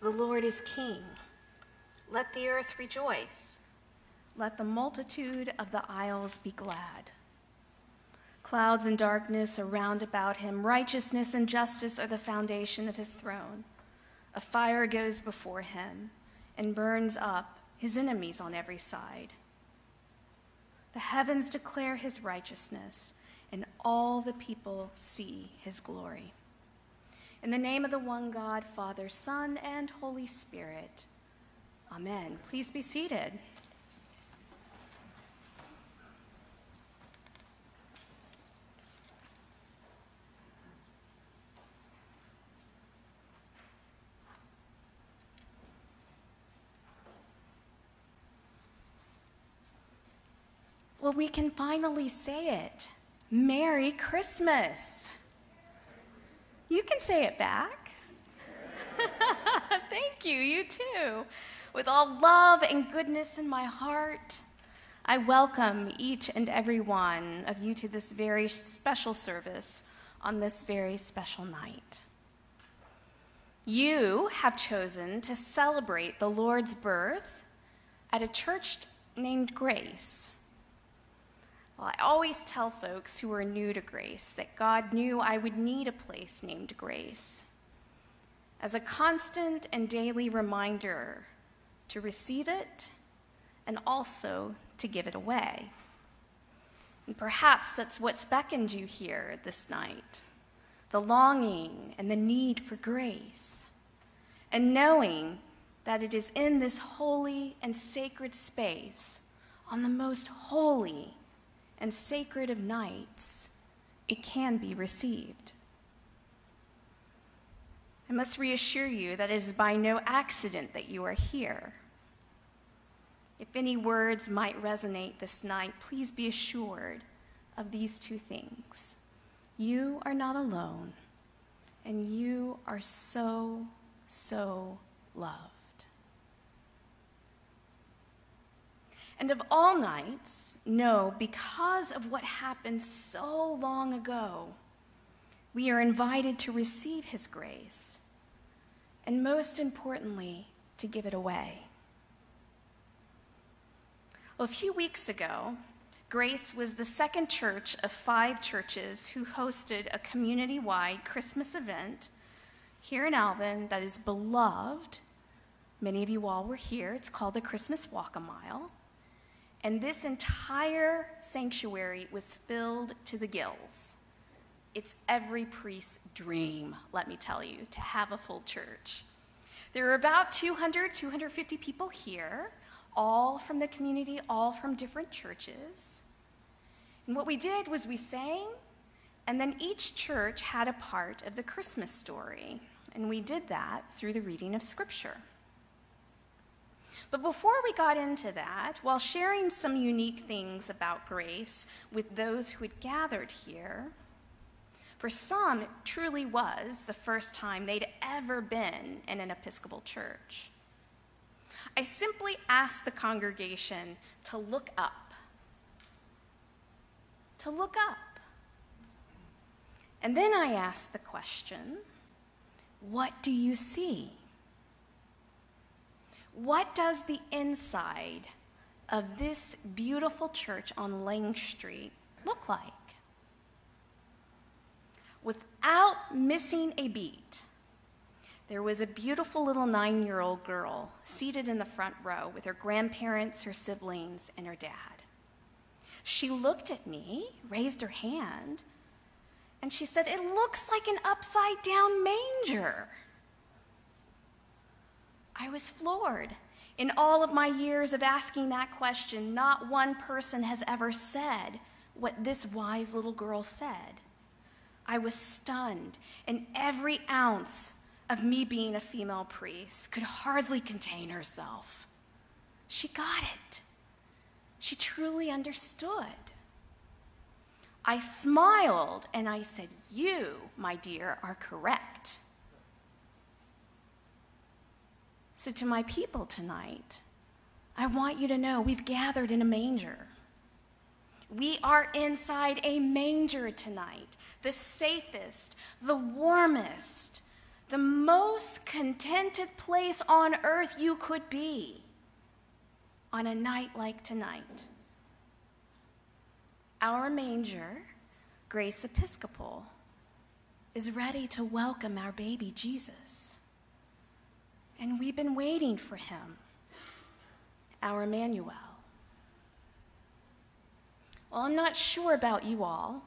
The Lord is king. Let the earth rejoice. Let the multitude of the isles be glad. Clouds and darkness are round about him. Righteousness and justice are the foundation of his throne. A fire goes before him and burns up his enemies on every side. The heavens declare his righteousness, and all the people see his glory. In the name of the one God, Father, Son, and Holy Spirit. Amen. Please be seated. Well, we can finally say it. Merry Christmas. You can say it back. Thank you, you too. With all love and goodness in my heart, I welcome each and every one of you to this very special service on this very special night. You have chosen to celebrate the Lord's birth at a church named Grace. Well, I always tell folks who are new to grace that God knew I would need a place named grace. As a constant and daily reminder to receive it and also to give it away. And perhaps that's what's beckoned you here this night. The longing and the need for grace, and knowing that it is in this holy and sacred space, on the most holy and sacred of nights, it can be received. I must reassure you that it is by no accident that you are here. If any words might resonate this night, please be assured of these two things. You are not alone, and you are so, so loved. And of all nights, no, because of what happened so long ago, we are invited to receive His grace, and most importantly, to give it away. Well, a few weeks ago, Grace was the second church of five churches who hosted a community wide Christmas event here in Alvin that is beloved. Many of you all were here. It's called the Christmas Walk a Mile. And this entire sanctuary was filled to the gills. It's every priest's dream, let me tell you, to have a full church. There are about 200, 250 people here, all from the community, all from different churches. And what we did was we sang, and then each church had a part of the Christmas story. And we did that through the reading of Scripture. But before we got into that, while sharing some unique things about grace with those who had gathered here, for some, it truly was the first time they'd ever been in an Episcopal church. I simply asked the congregation to look up. To look up. And then I asked the question what do you see? What does the inside of this beautiful church on Lang Street look like? Without missing a beat, there was a beautiful little nine year old girl seated in the front row with her grandparents, her siblings, and her dad. She looked at me, raised her hand, and she said, It looks like an upside down manger. I was floored. In all of my years of asking that question, not one person has ever said what this wise little girl said. I was stunned, and every ounce of me being a female priest could hardly contain herself. She got it. She truly understood. I smiled and I said, You, my dear, are correct. So, to my people tonight, I want you to know we've gathered in a manger. We are inside a manger tonight, the safest, the warmest, the most contented place on earth you could be on a night like tonight. Our manger, Grace Episcopal, is ready to welcome our baby Jesus. And we've been waiting for him, our Emmanuel. Well, I'm not sure about you all,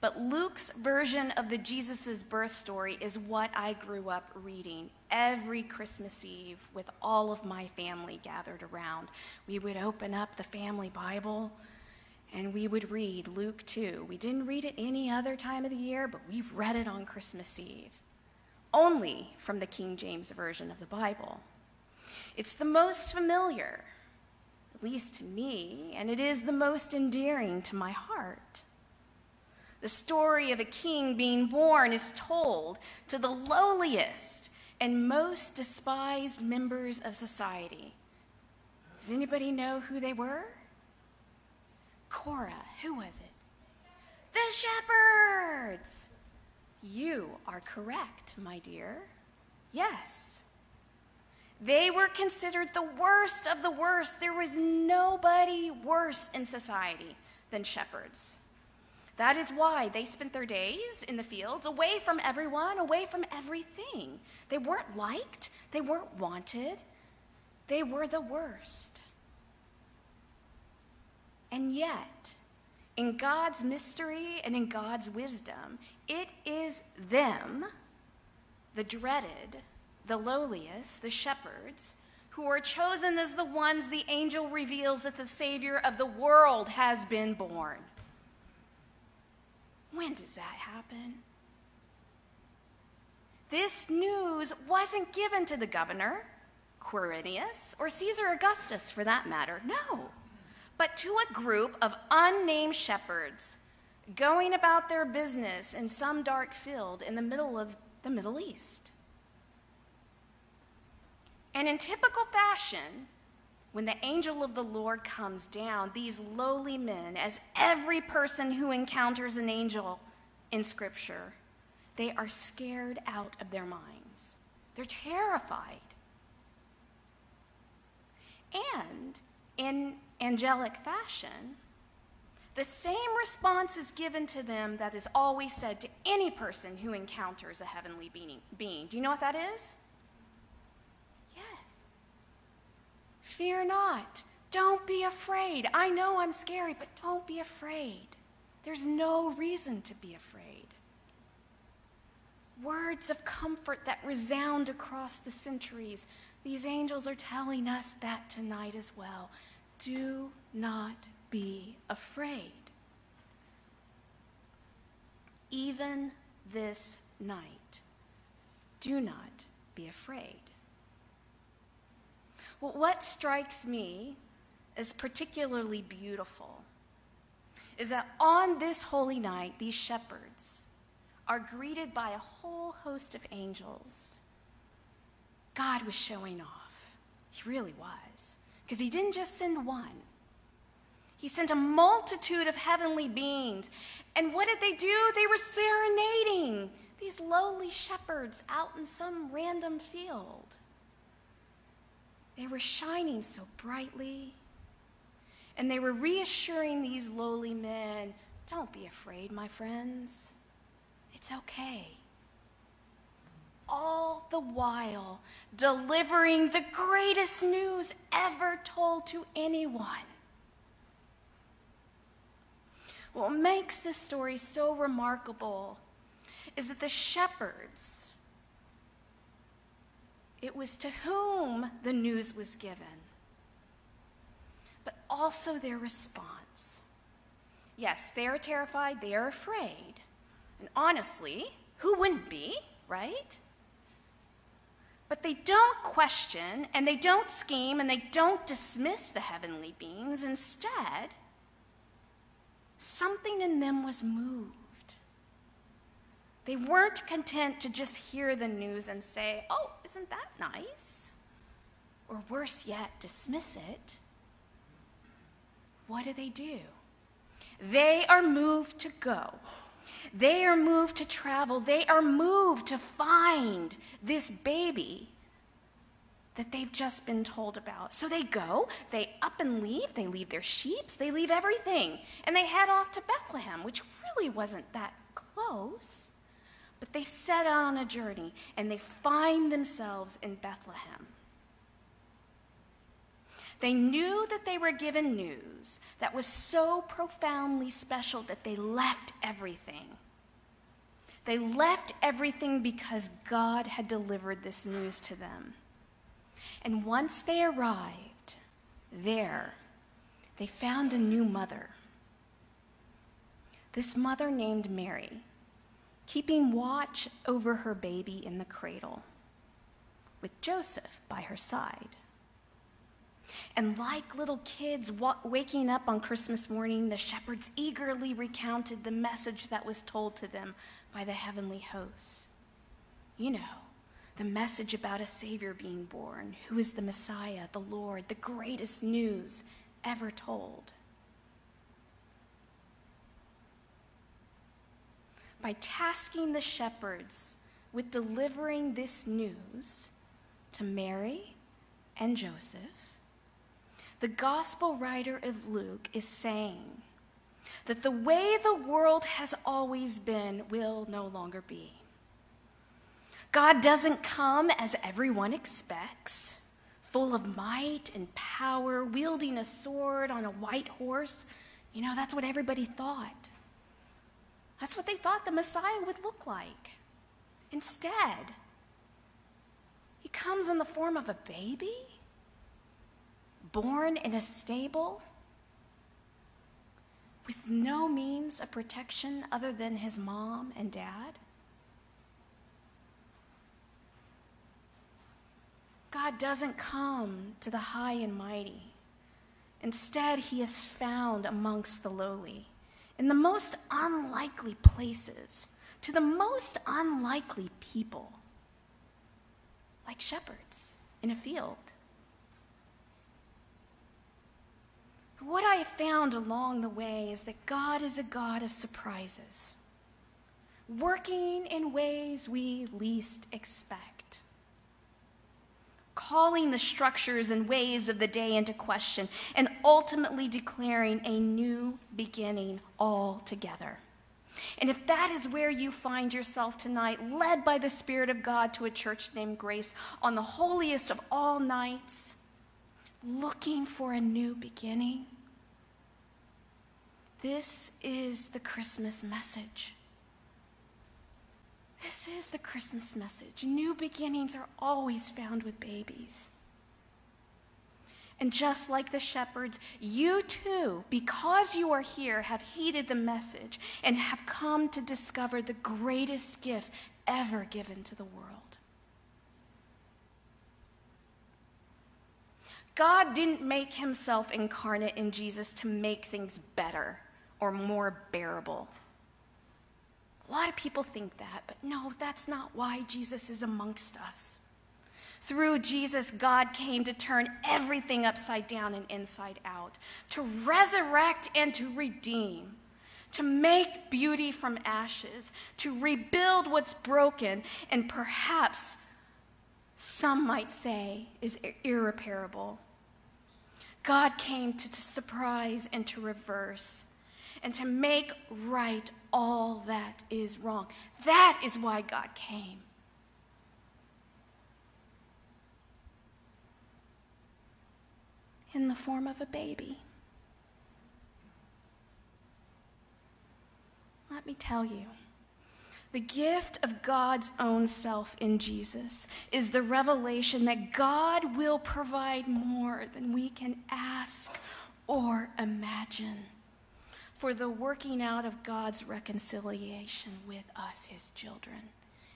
but Luke's version of the Jesus' birth story is what I grew up reading every Christmas Eve with all of my family gathered around. We would open up the family Bible and we would read Luke 2. We didn't read it any other time of the year, but we read it on Christmas Eve, only from the King James Version of the Bible. It's the most familiar, at least to me, and it is the most endearing to my heart. The story of a king being born is told to the lowliest and most despised members of society. Does anybody know who they were? Cora, who was it? The shepherds! You are correct, my dear. Yes. They were considered the worst of the worst. There was nobody worse in society than shepherds. That is why they spent their days in the fields, away from everyone, away from everything. They weren't liked, they weren't wanted, they were the worst. And yet, in God's mystery and in God's wisdom, it is them, the dreaded, the lowliest, the shepherds, who are chosen as the ones the angel reveals that the Savior of the world has been born. When does that happen? This news wasn't given to the governor, Quirinius, or Caesar Augustus for that matter. No but to a group of unnamed shepherds going about their business in some dark field in the middle of the Middle East. And in typical fashion, when the angel of the Lord comes down, these lowly men, as every person who encounters an angel in Scripture, they are scared out of their minds. They're terrified. And in angelic fashion, the same response is given to them that is always said to any person who encounters a heavenly being. Do you know what that is? Yes. Fear not. Don't be afraid. I know I'm scary, but don't be afraid. There's no reason to be afraid. Words of comfort that resound across the centuries. These angels are telling us that tonight as well. Do not be afraid. Even this night, do not be afraid. Well, what strikes me as particularly beautiful is that on this holy night, these shepherds are greeted by a whole host of angels. God was showing off. He really was. Because he didn't just send one, he sent a multitude of heavenly beings. And what did they do? They were serenading these lowly shepherds out in some random field. They were shining so brightly, and they were reassuring these lowly men don't be afraid, my friends. It's okay all the while delivering the greatest news ever told to anyone. What makes this story so remarkable is that the shepherds, it was to whom the news was given, but also their response. Yes, they are terrified, they are afraid. And honestly, who wouldn't be, right? But they don't question and they don't scheme and they don't dismiss the heavenly beings. Instead, something in them was moved. They weren't content to just hear the news and say, oh, isn't that nice? Or worse yet, dismiss it. What do they do? They are moved to go They are moved to travel. They are moved to find this baby that they've just been told about. So they go, they up and leave, they leave their sheep, they leave everything, and they head off to Bethlehem, which really wasn't that close. But they set out on a journey and they find themselves in Bethlehem. They knew that they were given news that was so profoundly special that they left everything. They left everything because God had delivered this news to them. And once they arrived there, they found a new mother. This mother named Mary, keeping watch over her baby in the cradle, with Joseph by her side. And like little kids waking up on Christmas morning, the shepherds eagerly recounted the message that was told to them by the heavenly hosts. You know, the message about a Savior being born, who is the Messiah, the Lord, the greatest news ever told. By tasking the shepherds with delivering this news to Mary and Joseph, the gospel writer of Luke is saying that the way the world has always been will no longer be. God doesn't come as everyone expects, full of might and power, wielding a sword on a white horse. You know, that's what everybody thought. That's what they thought the Messiah would look like. Instead, he comes in the form of a baby, born in a stable, with no means of protection other than his mom and dad. God doesn't come to the high and mighty. Instead, he is found amongst the lowly, in the most unlikely places, to the most unlikely people, like shepherds in a field. What I have found along the way is that God is a God of surprises, working in ways we least expect calling the structures and ways of the day into question, and ultimately declaring a new beginning altogether. And if that is where you find yourself tonight, led by the Spirit of God to a church named Grace on the holiest of all nights, looking for a new beginning, this is the Christmas message. This is the Christmas message. New beginnings are always found with babies. And just like the shepherds, you too, because you are here, have heeded the message and have come to discover the greatest gift ever given to the world. God didn't make himself incarnate in Jesus to make things better or more bearable. A lot of people think that, but no, that's not why Jesus is amongst us. Through Jesus, God came to turn everything upside down and inside out, to resurrect and to redeem, to make beauty from ashes, to rebuild what's broken, and perhaps some might say is irreparable. God came to, to surprise and to reverse and to make right all that is wrong. That is why God came. In the form of a baby. Let me tell you. The gift of God's own self in Jesus is the revelation that God will provide more than we can ask or imagine for the working out of God's reconciliation with us, his children.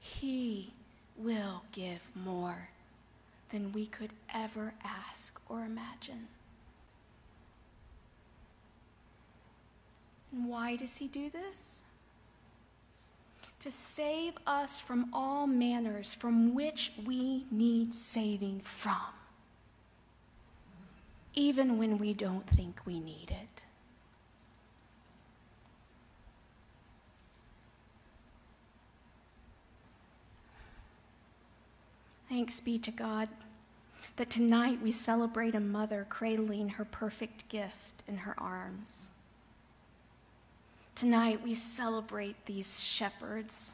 He will give more than we could ever ask or imagine. And why does he do this? to save us from all manners from which we need saving from, even when we don't think we need it. Thanks be to God that tonight we celebrate a mother cradling her perfect gift in her arms. Tonight we celebrate these shepherds,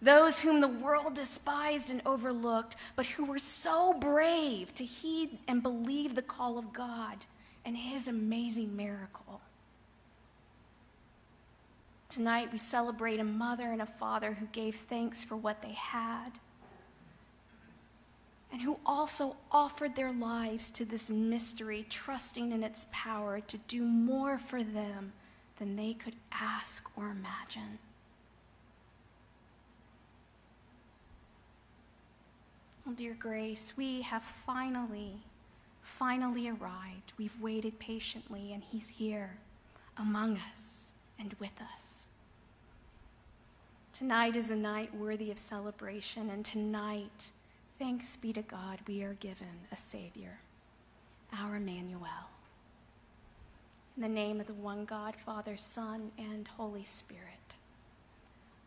those whom the world despised and overlooked, but who were so brave to heed and believe the call of God and his amazing miracle. Tonight we celebrate a mother and a father who gave thanks for what they had and who also offered their lives to this mystery, trusting in its power to do more for them than they could ask or imagine. Oh, dear Grace, we have finally, finally arrived. We've waited patiently, and He's here among us and with us. Tonight is a night worthy of celebration, and tonight, thanks be to God, we are given a Savior, our Emmanuel. In the name of the one God, Father, Son, and Holy Spirit.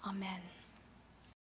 Amen.